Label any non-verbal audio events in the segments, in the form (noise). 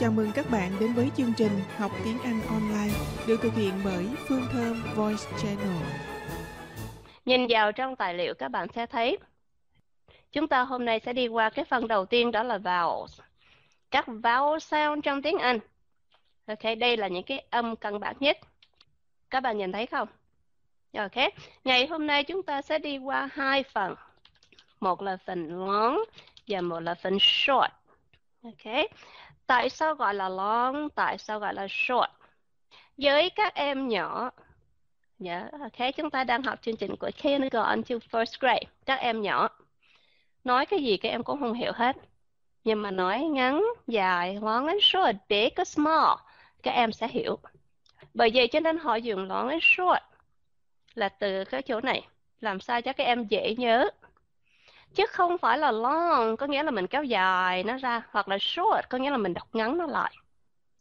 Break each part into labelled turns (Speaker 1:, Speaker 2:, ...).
Speaker 1: Chào mừng các bạn đến với chương trình Học tiếng Anh online được thực hiện bởi Phương Thơm Voice Channel.
Speaker 2: Nhìn vào trong tài liệu các bạn sẽ thấy chúng ta hôm nay sẽ đi qua cái phần đầu tiên đó là vowels. Các vowel sound trong tiếng Anh. Ok, đây là những cái âm căn bản nhất. Các bạn nhìn thấy không? Ok, ngày hôm nay chúng ta sẽ đi qua hai phần. Một là phần long và một là phần short. Ok, tại sao gọi là long, tại sao gọi là short? Với các em nhỏ, yeah, ok, chúng ta đang học chương trình của kindergarten to first grade. Các em nhỏ, nói cái gì các em cũng không hiểu hết. Nhưng mà nói ngắn, dài, long and short, big or small, các em sẽ hiểu. Bởi vậy cho nên họ dùng long and short là từ cái chỗ này làm sao cho các em dễ nhớ chứ không phải là long, có nghĩa là mình kéo dài nó ra, hoặc là short, có nghĩa là mình đọc ngắn nó lại.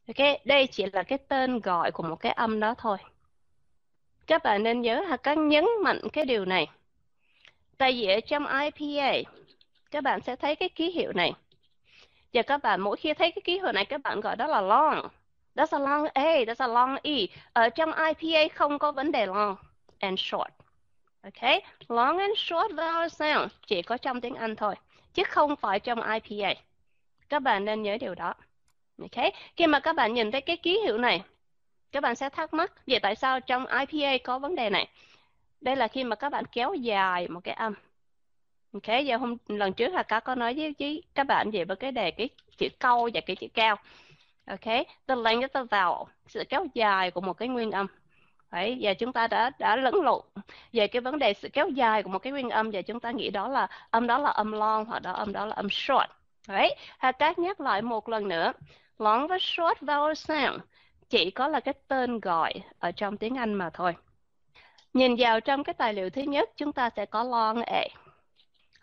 Speaker 2: Ok, đây chỉ là cái tên gọi của một cái âm đó thôi. Các bạn nên nhớ là các nhấn mạnh cái điều này. Tại vì ở trong IPA các bạn sẽ thấy cái ký hiệu này. Và các bạn, mỗi khi thấy cái ký hiệu này, các bạn gọi đó là long. That's a long A that's a long E. Ở trong IPA không có vấn đề long and short. Okay, long and short vowel sound chỉ có trong tiếng Anh thôi, chứ không phải trong IPA. Các bạn nên nhớ điều đó. Okay, khi mà các bạn nhìn thấy cái ký hiệu này, các bạn sẽ thắc mắc, vậy tại sao trong IPA có vấn đề này? Đây là khi mà các bạn kéo dài một cái âm. Ok, giờ hôm lần trước là cá có nói với, với các bạn về với cái đề cái chữ câu và cái chữ cao. Ok, the length of the vowel, sự kéo dài của một cái nguyên âm. Đấy, và chúng ta đã đã lẫn lộn về cái vấn đề sự kéo dài của một cái nguyên âm và chúng ta nghĩ đó là âm đó là âm long hoặc đó âm đó là âm short. Đấy, Hà Cát nhắc lại một lần nữa. Long và short vowel sound chỉ có là cái tên gọi ở trong tiếng Anh mà thôi. Nhìn vào trong cái tài liệu thứ nhất chúng ta sẽ có long A.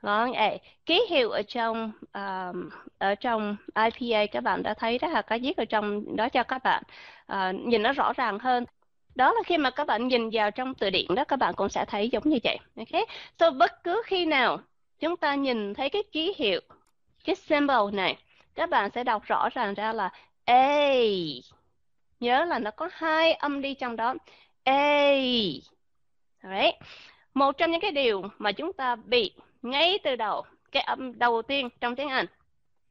Speaker 2: Long A. Ký hiệu ở trong um, ở trong IPA các bạn đã thấy đó Hà Cát viết ở trong đó cho các bạn. Uh, nhìn nó rõ ràng hơn đó là khi mà các bạn nhìn vào trong từ điển đó các bạn cũng sẽ thấy giống như vậy ok so bất cứ khi nào chúng ta nhìn thấy cái ký hiệu cái symbol này các bạn sẽ đọc rõ ràng ra là a nhớ là nó có hai âm đi trong đó a Right. Một trong những cái điều mà chúng ta bị ngay từ đầu cái âm đầu tiên trong tiếng Anh.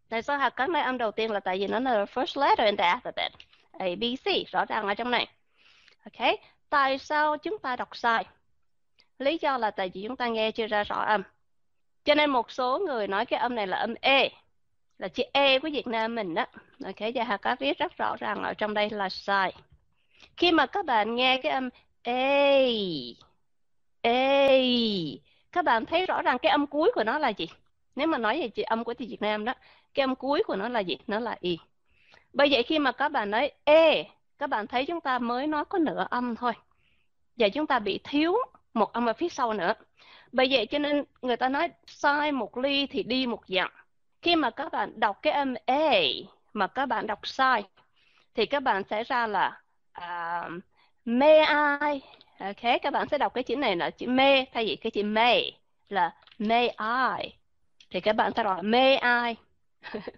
Speaker 2: Tại sao hạt cắn nơi âm đầu tiên là tại vì nó là first letter in the alphabet. A, B, C rõ ràng ở trong này. Ok, tại sao chúng ta đọc sai? Lý do là tại vì chúng ta nghe chưa ra rõ âm. Cho nên một số người nói cái âm này là âm E, là chữ E của Việt Nam mình đó. Ok, và Hà có viết rất rõ ràng ở trong đây là sai. Khi mà các bạn nghe cái âm E, E, các bạn thấy rõ ràng cái âm cuối của nó là gì? Nếu mà nói về chữ âm của tiếng Việt Nam đó, cái âm cuối của nó là gì? Nó là Y. Bởi vậy khi mà các bạn nói E, các bạn thấy chúng ta mới nói có nửa âm thôi. Và chúng ta bị thiếu một âm ở phía sau nữa. Bởi vậy cho nên người ta nói sai một ly thì đi một dặm khi mà các bạn đọc cái âm a mà các bạn đọc sai thì các bạn sẽ ra là à, uh, may I ok các bạn sẽ đọc cái chữ này là chữ may thay vì cái chữ may là may I thì các bạn sẽ đọc may I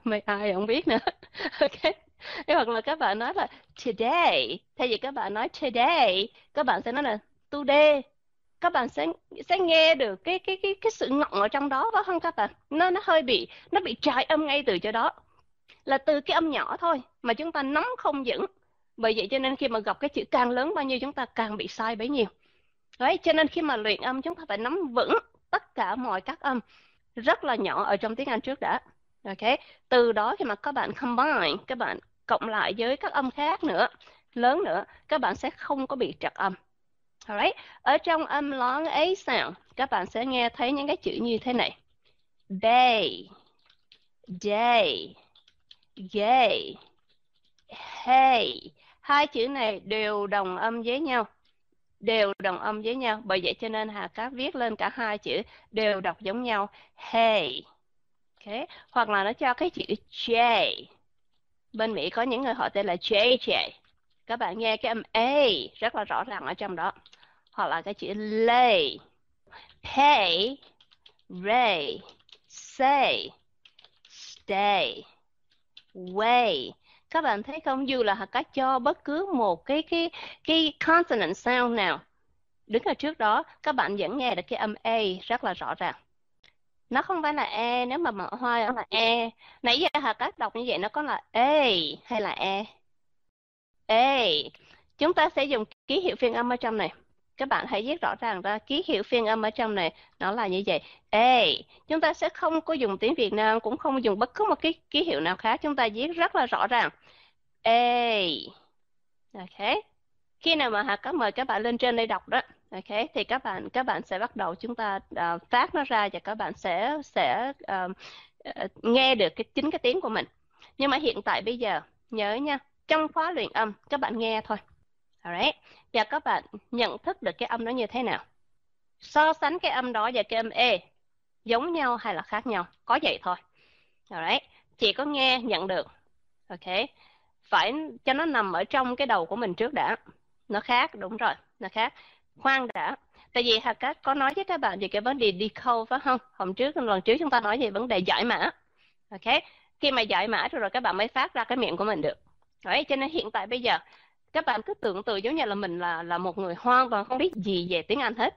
Speaker 2: may I không biết nữa. (laughs) Ok hoặc là các bạn nói là today thay vì các bạn nói today các bạn sẽ nói là today các bạn sẽ sẽ nghe được cái cái cái cái sự ngọng ở trong đó phải không các bạn? Nó nó hơi bị, nó bị trái âm ngay từ chỗ đó. Là từ cái âm nhỏ thôi mà chúng ta nắm không vững. Bởi vậy cho nên khi mà gặp cái chữ càng lớn, bao nhiêu chúng ta càng bị sai bấy nhiêu. Đấy, cho nên khi mà luyện âm, chúng ta phải nắm vững tất cả mọi các âm rất là nhỏ ở trong tiếng Anh trước đã ok từ đó khi mà các bạn combine các bạn cộng lại với các âm khác nữa lớn nữa các bạn sẽ không có bị trật âm Alright. Ở trong âm long A sound, các bạn sẽ nghe thấy những cái chữ như thế này. Bay, day, gay, hey. Hai chữ này đều đồng âm với nhau. Đều đồng âm với nhau. Bởi vậy cho nên Hà Cát viết lên cả hai chữ đều đọc giống nhau. Hey. Okay. Hoặc là nó cho cái chữ J. Bên Mỹ có những người họ tên là JJ các bạn nghe cái âm A rất là rõ ràng ở trong đó. Hoặc là cái chữ lay pay. Ray. Say. Stay. Way. Các bạn thấy không? Dù là họ Cát cho bất cứ một cái cái cái consonant sound nào, đứng ở trước đó, các bạn vẫn nghe được cái âm A rất là rõ ràng nó không phải là e nếu mà mở hoa nó là e. Nãy giờ Hà Cát đọc như vậy nó có là e hay là e? E. Chúng ta sẽ dùng ký hiệu phiên âm ở trong này. Các bạn hãy viết rõ ràng ra ký hiệu phiên âm ở trong này, nó là như vậy. E. Chúng ta sẽ không có dùng tiếng Việt Nam, cũng không dùng bất cứ một cái ký hiệu nào khác. Chúng ta viết rất là rõ ràng. E. Ok. Khi nào mà Hà có mời các bạn lên trên đây đọc đó ok thì các bạn các bạn sẽ bắt đầu chúng ta uh, phát nó ra và các bạn sẽ sẽ uh, nghe được cái chính cái tiếng của mình nhưng mà hiện tại bây giờ nhớ nha trong khóa luyện âm các bạn nghe thôi Alright. Và các bạn nhận thức được cái âm nó như thế nào. So sánh cái âm đó và cái âm E giống nhau hay là khác nhau. Có vậy thôi. Alright. Chỉ có nghe nhận được. Ok. Phải cho nó nằm ở trong cái đầu của mình trước đã. Nó khác, đúng rồi. Nó khác. Khoan đã. Tại vì Hà Cát có nói với các bạn về cái vấn đề decode phải không? Hôm trước, lần trước chúng ta nói về vấn đề giải mã. Ok. Khi mà giải mã rồi, rồi các bạn mới phát ra cái miệng của mình được. Đấy, cho nên hiện tại bây giờ các bạn cứ tưởng tượng giống như là mình là là một người hoàn toàn không biết gì về tiếng Anh hết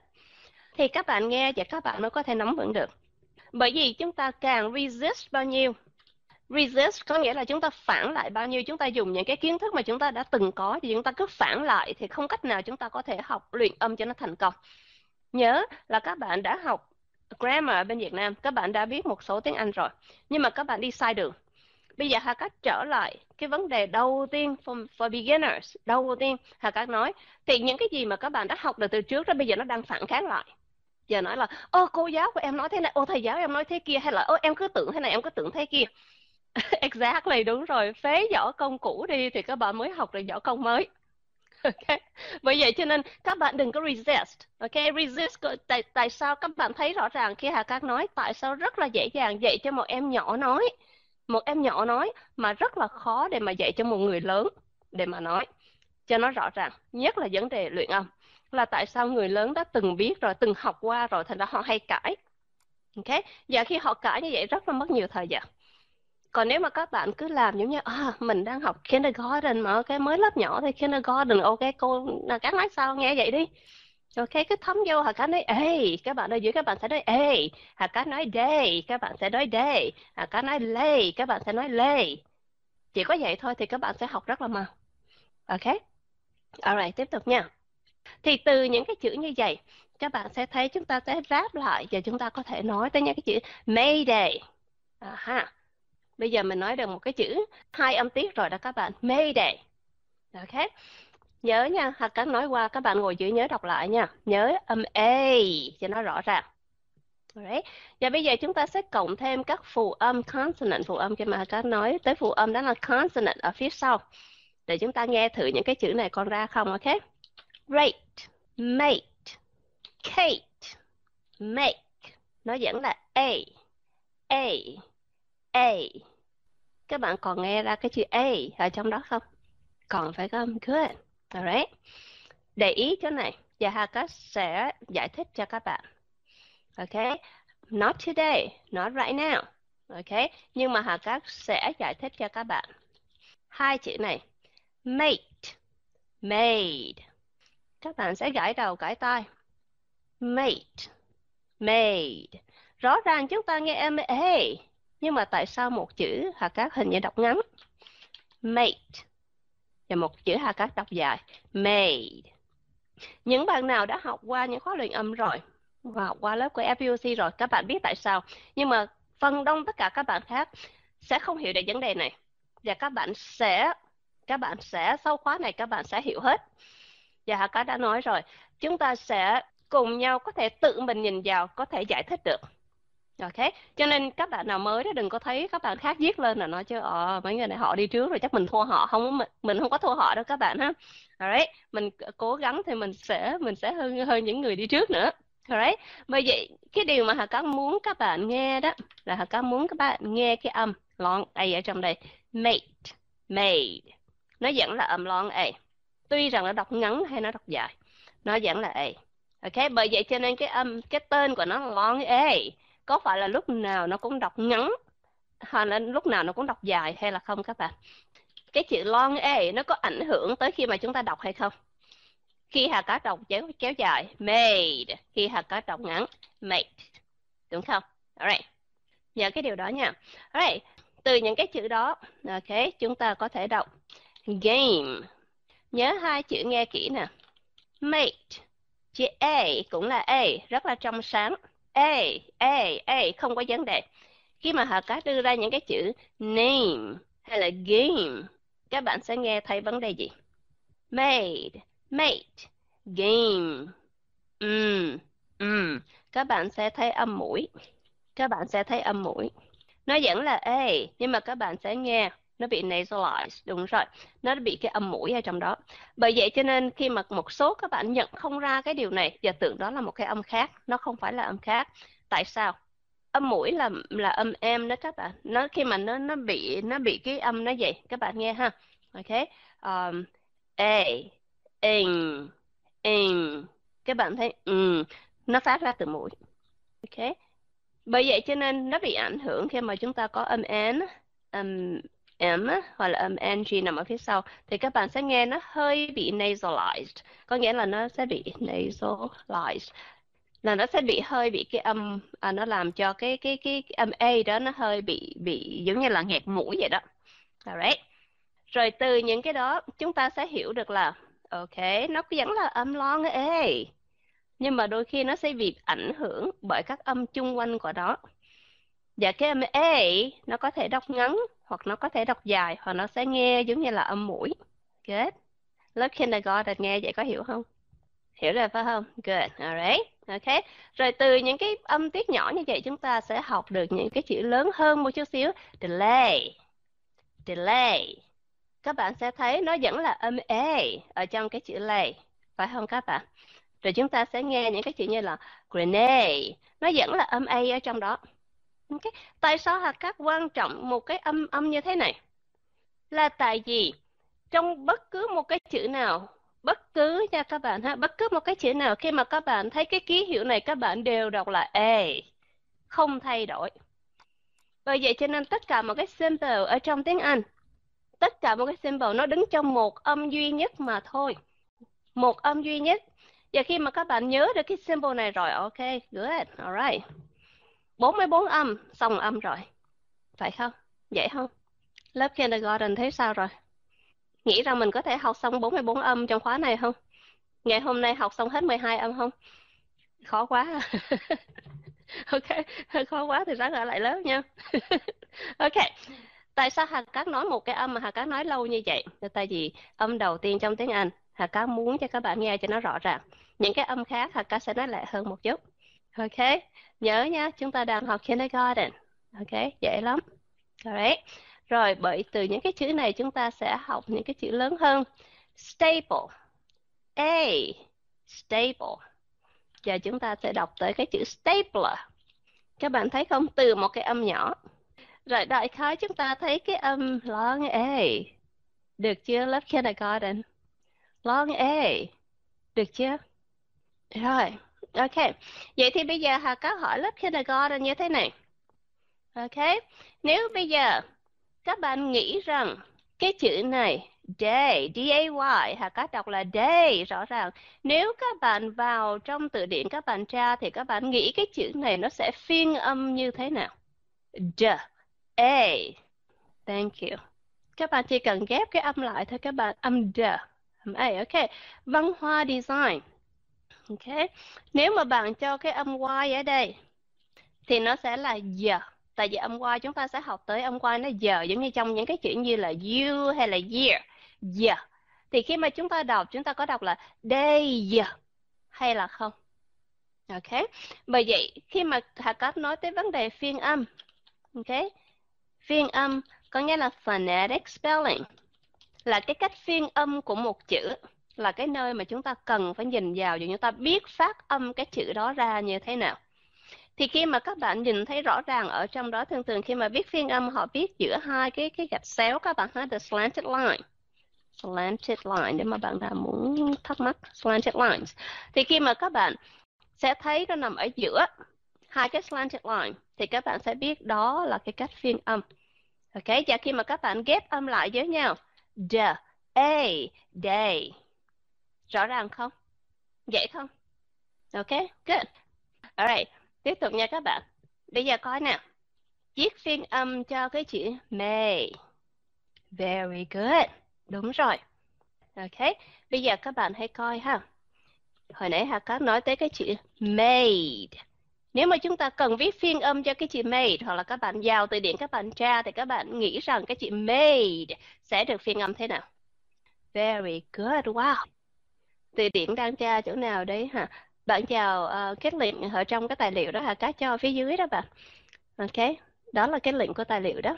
Speaker 2: thì các bạn nghe và các bạn mới có thể nắm vững được bởi vì chúng ta càng resist bao nhiêu resist có nghĩa là chúng ta phản lại bao nhiêu chúng ta dùng những cái kiến thức mà chúng ta đã từng có thì chúng ta cứ phản lại thì không cách nào chúng ta có thể học luyện âm cho nó thành công. Nhớ là các bạn đã học grammar ở bên Việt Nam các bạn đã biết một số tiếng Anh rồi nhưng mà các bạn đi sai đường. Bây giờ Hà Cát trở lại cái vấn đề đầu tiên for, for beginners đầu tiên. Hà Cát nói thì những cái gì mà các bạn đã học được từ trước đó bây giờ nó đang phản kháng lại. Giờ nói là ô cô giáo của em nói thế này ô thầy giáo em nói thế kia hay là ô em cứ tưởng thế này em cứ tưởng thế kia. (laughs) exactly, đúng rồi. Phế võ công cũ đi thì các bạn mới học được võ công mới. (laughs) Ok. Bởi vậy cho nên các bạn đừng có resist, ok? Resist tại tại sao các bạn thấy rõ ràng khi Hà Cát nói tại sao rất là dễ dàng dạy cho một em nhỏ nói, một em nhỏ nói mà rất là khó để mà dạy cho một người lớn để mà nói. Cho nó rõ ràng, nhất là vấn đề luyện âm, là tại sao người lớn đã từng biết rồi, từng học qua rồi, thành ra họ hay cãi, ok? Và khi họ cãi như vậy rất là mất nhiều thời gian còn nếu mà các bạn cứ làm giống như à, mình đang học kindergarten mà cái mới lớp nhỏ thì kindergarten ok cô là các nói sao nghe vậy đi. Ok cứ thấm vô hà cá nói ê các bạn ở dưới các bạn sẽ nói ê. Hà cá nói đây các bạn sẽ nói đây hà cá nói lê. Các bạn sẽ nói lê. Chỉ có vậy thôi thì các bạn sẽ học rất là mau. Ok? Alright tiếp tục nha. Thì từ những cái chữ như vậy các bạn sẽ thấy chúng ta sẽ ráp lại và chúng ta có thể nói tới những cái chữ Mayday à, ha bây giờ mình nói được một cái chữ, hai âm tiết rồi đó các bạn, Mayday. Ok nhớ nha hoặc các nói qua, các bạn ngồi dưới nhớ đọc lại nha. Nhớ âm a, cho nó rõ ràng. Alright. Và bây giờ chúng ta sẽ cộng thêm các phụ âm, consonant phụ âm khi mà các nói. Tới phụ âm đó là consonant ở phía sau. Để chúng ta nghe thử những cái chữ này còn ra không, ok? Rate, mate Kate make. Nó vẫn là a a a các bạn còn nghe ra cái chữ a ở trong đó không còn phải không good Alright. Để ý chỗ này và Hà sẽ giải thích cho các bạn. Ok. Not today, not right now. Ok. Nhưng mà Hà sẽ giải thích cho các bạn. Hai chữ này. Mate. Made. Các bạn sẽ gãi đầu gãi tai. Mate. Made. Rõ ràng chúng ta nghe em A. Nhưng mà tại sao một chữ hạ Cát hình như đọc ngắn? made và một chữ hạ Cát đọc dài. Made. Những bạn nào đã học qua những khóa luyện âm rồi, và học qua lớp của FUC rồi, các bạn biết tại sao. Nhưng mà phần đông tất cả các bạn khác sẽ không hiểu được vấn đề này. Và các bạn sẽ, các bạn sẽ, sau khóa này các bạn sẽ hiểu hết. Và hạ Cát đã nói rồi, chúng ta sẽ cùng nhau có thể tự mình nhìn vào, có thể giải thích được ok cho nên các bạn nào mới đó đừng có thấy các bạn khác viết lên là nói chứ ờ mấy người này họ đi trước rồi chắc mình thua họ không mình, mình không có thua họ đâu các bạn ha. Alright mình cố gắng thì mình sẽ mình sẽ hơn hơn những người đi trước nữa. Alright bởi vậy cái điều mà hà cát muốn các bạn nghe đó là hà cát muốn các bạn nghe cái âm long a ở trong đây. Made made. Nó vẫn là âm long a. Tuy rằng nó đọc ngắn hay nó đọc dài nó vẫn là a. Ok bởi vậy cho nên cái âm cái tên của nó là long a có phải là lúc nào nó cũng đọc ngắn, hay là lúc nào nó cũng đọc dài hay là không các bạn? Cái chữ long a nó có ảnh hưởng tới khi mà chúng ta đọc hay không? Khi hà cá đọc kéo kéo dài, made. Khi hà cá đọc ngắn made đúng không? Alright. Nhớ cái điều đó nha. Alright. Từ những cái chữ đó, ok, chúng ta có thể đọc game. Nhớ hai chữ nghe kỹ nè. Mate. Chữ a cũng là a, rất là trong sáng a a a không có vấn đề. Khi mà họ có đưa ra những cái chữ name hay là game các bạn sẽ nghe thấy vấn đề gì? Made mate game um, um. các bạn sẽ thấy âm mũi. Các bạn sẽ thấy âm mũi. Nó vẫn là a nhưng mà các bạn sẽ nghe nó bị nasalized đúng rồi. Nó bị cái âm mũi ở trong đó. Bởi vậy cho nên khi mà một số các bạn nhận không ra cái điều này và tưởng đó là một cái âm khác nó không phải là âm khác. Tại sao? Âm mũi là là âm em đó các bạn. Nó khi mà nó nó bị nó bị cái âm nó vậy các bạn nghe ha. Ok. Um, a in in các bạn thấy um, nó phát ra từ mũi. Ok. Bởi vậy cho nên nó bị ảnh hưởng khi mà chúng ta có âm n âm m hoặc là âm ng nằm ở phía sau thì các bạn sẽ nghe nó hơi bị nasalized. Có nghĩa là nó sẽ bị nasalized. Là nó sẽ bị hơi bị cái âm à, nó làm cho cái cái cái, âm a đó nó hơi bị bị giống như là nghẹt mũi vậy đó. Alright. Rồi từ những cái đó chúng ta sẽ hiểu được là ok nó vẫn là âm long a nhưng mà đôi khi nó sẽ bị ảnh hưởng bởi các âm chung quanh của nó và cái âm a nó có thể đọc ngắn hoặc nó có thể đọc dài hoặc nó sẽ nghe giống như là âm mũi. Good. Lớp kindergarten nghe, vậy có hiểu không? Hiểu rồi phải không? Good. Alright ok. Rồi từ những cái âm tiết nhỏ như vậy chúng ta sẽ học được những cái chữ lớn hơn một chút xíu. Delay. Delay. Các bạn sẽ thấy nó vẫn là âm a ở trong cái chữ lay. Phải không các bạn? Rồi chúng ta sẽ nghe những cái chữ như là grenade. Nó vẫn là âm a ở trong đó okay. tại sao hạt cát quan trọng một cái âm âm như thế này? Là tại vì trong bất cứ một cái chữ nào, bất cứ nha các bạn ha, bất cứ một cái chữ nào, khi mà các bạn thấy cái ký hiệu này, các bạn đều đọc là a, không thay đổi. Bởi vậy cho nên tất cả một cái symbol ở trong tiếng Anh, tất cả một cái symbol nó đứng trong một âm duy nhất mà thôi. Một âm duy nhất. Và khi mà các bạn nhớ được cái symbol này rồi, ok, good, alright. 44 âm, xong âm rồi. Phải không? Vậy không? Lớp kindergarten thấy sao rồi? Nghĩ rằng mình có thể học xong 44 âm trong khóa này không? Ngày hôm nay học xong hết 12 âm không? Khó quá. (laughs) Ok, (laughs) khó quá thì ráng ở lại lớp nha. (laughs) Ok, tại sao Hà Cát nói một cái âm mà Hà Cát nói lâu như vậy? Tại vì âm đầu tiên trong tiếng Anh, Hà Cát muốn cho các bạn nghe cho nó rõ ràng. Những cái âm khác Hà Cát sẽ nói lại hơn một chút ok nhớ nha chúng ta đang học kindergarten. Ok dễ lắm. Alright. Rồi bởi từ những cái chữ này chúng ta sẽ học những cái chữ lớn hơn. Stable. A stable. Giờ chúng ta sẽ đọc tới cái chữ stapler. Các bạn thấy không? Từ một cái âm nhỏ. Rồi đại khái chúng ta thấy cái âm long A. Được chưa lớp kindergarten? Long A. Được chưa? Rồi, ok. Vậy thì bây giờ Hà có hỏi lớp kindergarten như thế này. Ok. Nếu bây giờ các bạn nghĩ rằng cái chữ này day, D-A-Y, Hà có đọc là day, rõ ràng. Nếu các bạn vào trong từ điển các bạn tra thì các bạn nghĩ cái chữ này nó sẽ phiên âm như thế nào? D. A. Thank you. Các bạn chỉ cần ghép cái âm lại thôi các bạn âm D. Âm A, ok. Văn hóa design. Ok. Nếu mà bạn cho cái âm Y ở đây thì nó sẽ là giờ. Tại vì âm Y chúng ta sẽ học tới âm Y nó giờ giống như trong những cái chữ như là you hay là year. Giờ. Thì khi mà chúng ta đọc chúng ta có đọc là day giờ hay là không? Ok. Bởi vậy khi mà Hạ Cấp nói tới vấn đề phiên âm, ok, Phiên âm có nghĩa là phonetic spelling, là cái cách phiên âm của một chữ, là cái nơi mà chúng ta cần phải nhìn vào để chúng ta biết phát âm cái chữ đó ra như thế nào. Thì khi mà các bạn nhìn thấy rõ ràng ở trong đó thường thường khi mà viết phiên âm họ viết giữa hai cái cái gạch xéo các bạn ha the slanted line slanted line nếu mà bạn nào muốn thắc mắc slanted lines thì khi mà các bạn sẽ thấy nó nằm ở giữa hai cái slanted line thì các bạn sẽ biết đó là cái cách phiên âm Ok, và khi mà các bạn ghép âm lại với nhau the, A, day. Rõ ràng không? Dễ không? Ok, good. Alright, tiếp tục nha các bạn. Bây giờ coi nè. Viết phiên âm cho cái chữ may. Very good. Đúng rồi. Ok, bây giờ các bạn hãy coi ha. Hồi nãy Hà Cát nói tới cái chữ made. Nếu mà chúng ta cần viết phiên âm cho cái chữ made hoặc là các bạn vào từ điển các bạn tra thì các bạn nghĩ rằng cái chữ made sẽ được phiên âm thế nào? Very good. Wow. Từ điển đang tra chỗ nào đấy hả? Bạn chào uh, cái link ở trong cái tài liệu đó Hà cá cho phía dưới đó bạn. Ok, đó là cái link của tài liệu đó.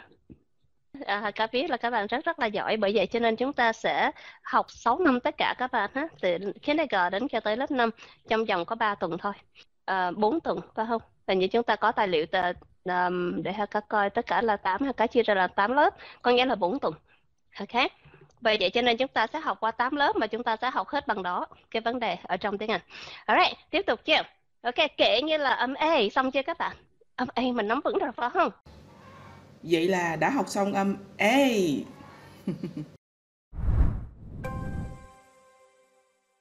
Speaker 2: À, Cá biết là các bạn rất rất là giỏi. Bởi vậy cho nên chúng ta sẽ học 6 năm tất cả các bạn ha. Từ kindergarten cho tới lớp 5 trong vòng có 3 tuần thôi. Ờ, à, 4 tuần phải không? Hình như chúng ta có tài liệu tờ, um, để ha các coi tất cả là 8 ha cá chia ra là 8 lớp có nghĩa là 4 tuần. Ok. Vậy vậy cho nên chúng ta sẽ học qua 8 lớp mà chúng ta sẽ học hết bằng đó cái vấn đề ở trong tiếng Anh. Alright, tiếp tục chưa? Ok, kể như là âm A xong chưa các bạn? Âm A mình nắm vững rồi phải không?
Speaker 1: Vậy là đã học xong âm A. (laughs)